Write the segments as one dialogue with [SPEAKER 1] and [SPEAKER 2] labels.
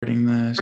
[SPEAKER 1] this.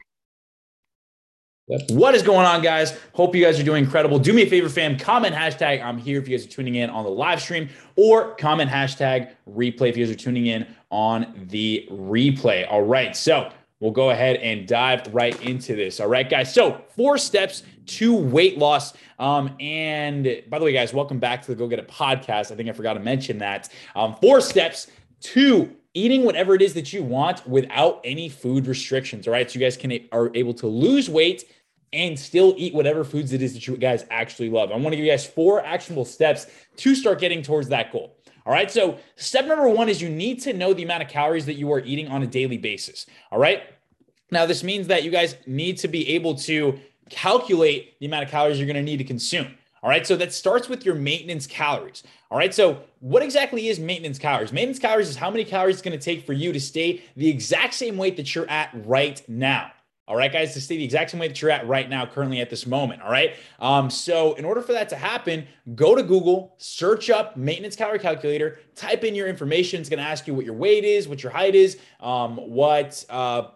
[SPEAKER 1] What is going on, guys? Hope you guys are doing incredible. Do me a favor, fam. Comment hashtag I'm here if you guys are tuning in on the live stream, or comment hashtag replay if you guys are tuning in on the replay. All right. So we'll go ahead and dive right into this. All right, guys. So, four steps to weight loss. Um, and by the way, guys, welcome back to the Go Get It podcast. I think I forgot to mention that. Um, four steps to eating whatever it is that you want without any food restrictions. All right. So you guys can are able to lose weight and still eat whatever foods it is that you guys actually love. I want to give you guys four actionable steps to start getting towards that goal. All right. So step number one is you need to know the amount of calories that you are eating on a daily basis. All right. Now, this means that you guys need to be able to calculate the amount of calories you're going to need to consume. All right. So that starts with your maintenance calories. All right. So, what exactly is maintenance calories? Maintenance calories is how many calories it's going to take for you to stay the exact same weight that you're at right now. All right, guys, to stay the exact same way that you're at right now, currently at this moment. All right. Um, so, in order for that to happen, go to Google, search up maintenance calorie calculator, type in your information. It's going to ask you what your weight is, what your height is, um, what uh,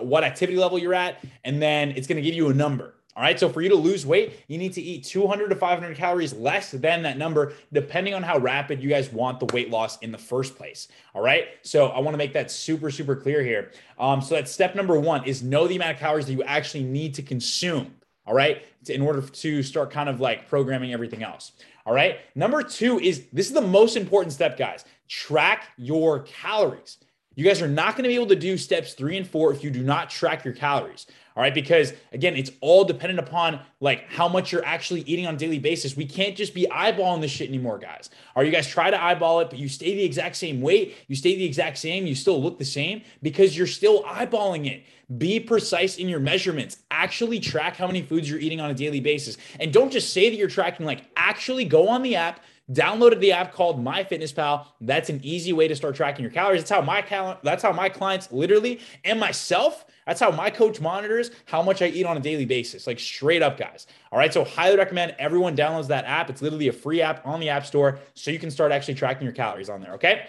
[SPEAKER 1] what activity level you're at, and then it's going to give you a number. All right. So for you to lose weight, you need to eat 200 to 500 calories less than that number, depending on how rapid you guys want the weight loss in the first place. All right. So I want to make that super, super clear here. Um, so that's step number one is know the amount of calories that you actually need to consume. All right. In order to start kind of like programming everything else. All right. Number two is this is the most important step, guys. Track your calories. You guys are not going to be able to do steps three and four if you do not track your calories. All right. Because again, it's all dependent upon like how much you're actually eating on a daily basis. We can't just be eyeballing this shit anymore, guys. Or you guys try to eyeball it, but you stay the exact same weight, you stay the exact same, you still look the same because you're still eyeballing it. Be precise in your measurements. Actually track how many foods you're eating on a daily basis. And don't just say that you're tracking, like actually go on the app, downloaded the app called MyFitnessPal. That's an easy way to start tracking your calories. That's how my cal- that's how my clients literally and myself that's how my coach monitors how much I eat on a daily basis, like straight up, guys. All right. So, highly recommend everyone downloads that app. It's literally a free app on the App Store. So you can start actually tracking your calories on there. Okay.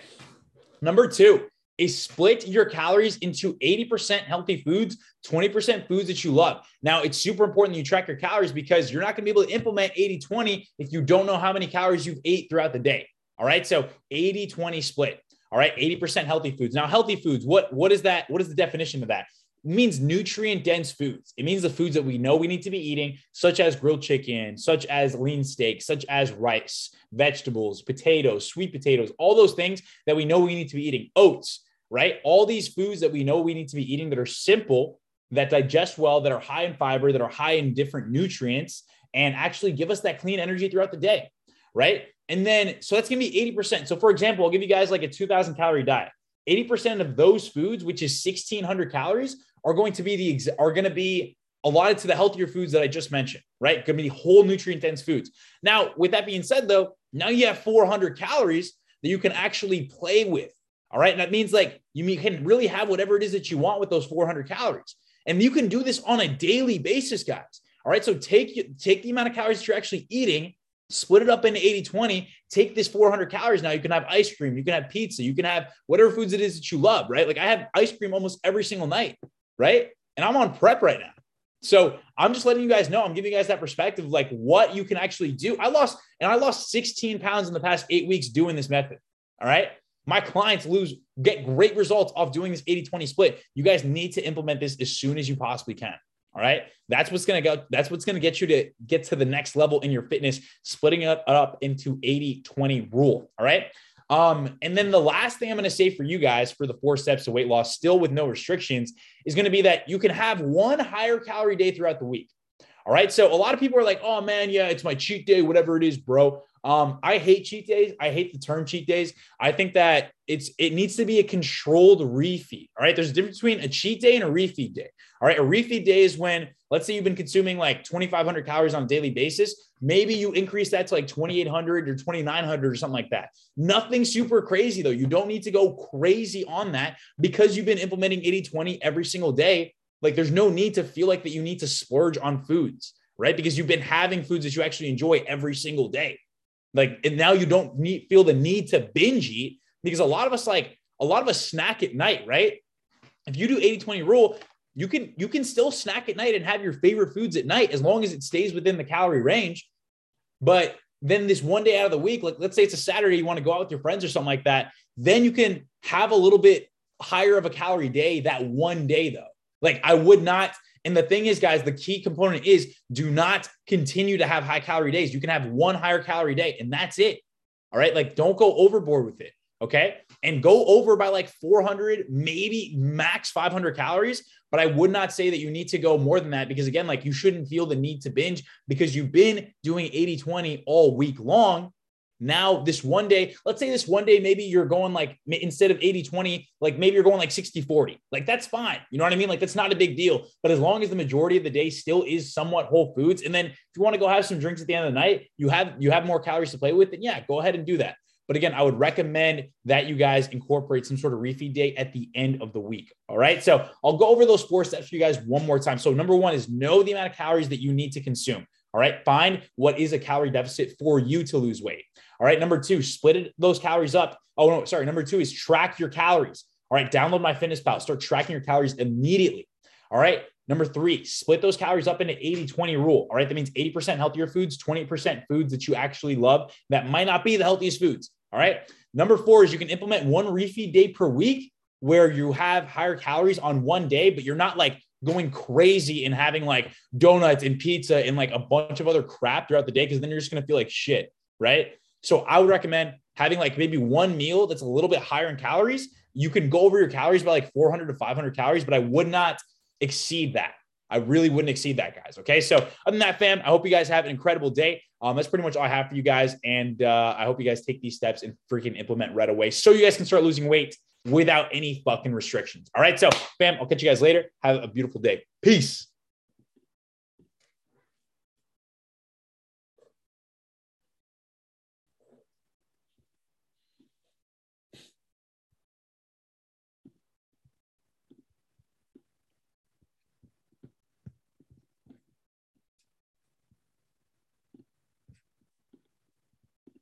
[SPEAKER 1] Number two is split your calories into 80% healthy foods, 20% foods that you love. Now, it's super important that you track your calories because you're not going to be able to implement 80 20 if you don't know how many calories you've ate throughout the day. All right. So 80 20 split. All right. 80% healthy foods. Now, healthy foods, what, what is that? What is the definition of that? Means nutrient dense foods. It means the foods that we know we need to be eating, such as grilled chicken, such as lean steak, such as rice, vegetables, potatoes, sweet potatoes, all those things that we know we need to be eating, oats, right? All these foods that we know we need to be eating that are simple, that digest well, that are high in fiber, that are high in different nutrients, and actually give us that clean energy throughout the day, right? And then, so that's gonna be 80%. So, for example, I'll give you guys like a 2000 calorie diet. 80% of those foods, which is 1600 calories, are going to be the are going to be allotted to the healthier foods that I just mentioned, right? Going to be whole nutrient dense foods. Now, with that being said, though, now you have 400 calories that you can actually play with. All right. And that means like you can really have whatever it is that you want with those 400 calories. And you can do this on a daily basis, guys. All right. So take, take the amount of calories that you're actually eating, split it up into 80 20, take this 400 calories. Now you can have ice cream, you can have pizza, you can have whatever foods it is that you love, right? Like I have ice cream almost every single night right? And I'm on prep right now. So I'm just letting you guys know, I'm giving you guys that perspective, like what you can actually do. I lost, and I lost 16 pounds in the past eight weeks doing this method. All right. My clients lose, get great results off doing this 80 20 split. You guys need to implement this as soon as you possibly can. All right. That's what's going to go. That's what's going to get you to get to the next level in your fitness, splitting it up into 80 20 rule. All right. Um, and then the last thing I'm going to say for you guys for the four steps to weight loss, still with no restrictions, is going to be that you can have one higher calorie day throughout the week. All right. So a lot of people are like, oh man, yeah, it's my cheat day, whatever it is, bro. Um, I hate cheat days. I hate the term cheat days. I think that it's it needs to be a controlled refeed. All right. There's a difference between a cheat day and a refeed day. All right. A refeed day is when, let's say you've been consuming like 2,500 calories on a daily basis. Maybe you increase that to like 2,800 or 2,900 or something like that. Nothing super crazy though. You don't need to go crazy on that because you've been implementing 80 20 every single day. Like there's no need to feel like that you need to splurge on foods, right? Because you've been having foods that you actually enjoy every single day. Like, and now you don't need, feel the need to binge eat because a lot of us, like, a lot of us snack at night, right? If you do 80 20 rule, you can you can still snack at night and have your favorite foods at night as long as it stays within the calorie range. But then this one day out of the week, like let's say it's a Saturday, you want to go out with your friends or something like that, then you can have a little bit higher of a calorie day that one day though. Like I would not and the thing is, guys, the key component is do not continue to have high calorie days. You can have one higher calorie day, and that's it. All right. Like, don't go overboard with it. Okay. And go over by like 400, maybe max 500 calories. But I would not say that you need to go more than that because, again, like you shouldn't feel the need to binge because you've been doing 80 20 all week long. Now, this one day, let's say this one day, maybe you're going like instead of 80 20, like maybe you're going like 60 40. Like that's fine. You know what I mean? Like that's not a big deal. But as long as the majority of the day still is somewhat whole foods, and then if you want to go have some drinks at the end of the night, you have you have more calories to play with, then yeah, go ahead and do that. But again, I would recommend that you guys incorporate some sort of refeed day at the end of the week. All right. So I'll go over those four steps for you guys one more time. So, number one is know the amount of calories that you need to consume. All right. Find what is a calorie deficit for you to lose weight. All right. Number two, split those calories up. Oh, no, sorry. Number two is track your calories. All right. Download MyFitnessPal, Start tracking your calories immediately. All right. Number three, split those calories up into 80 20 rule. All right. That means 80% healthier foods, 20% foods that you actually love that might not be the healthiest foods. All right. Number four is you can implement one refeed day per week where you have higher calories on one day, but you're not like going crazy and having like donuts and pizza and like a bunch of other crap throughout the day because then you're just going to feel like shit. Right. So I would recommend having like maybe one meal that's a little bit higher in calories. You can go over your calories by like 400 to 500 calories, but I would not exceed that. I really wouldn't exceed that, guys. Okay. So, other than that, fam, I hope you guys have an incredible day. Um, that's pretty much all I have for you guys. And uh, I hope you guys take these steps and freaking implement right away so you guys can start losing weight without any fucking restrictions. All right. So, fam, I'll catch you guys later. Have a beautiful day. Peace.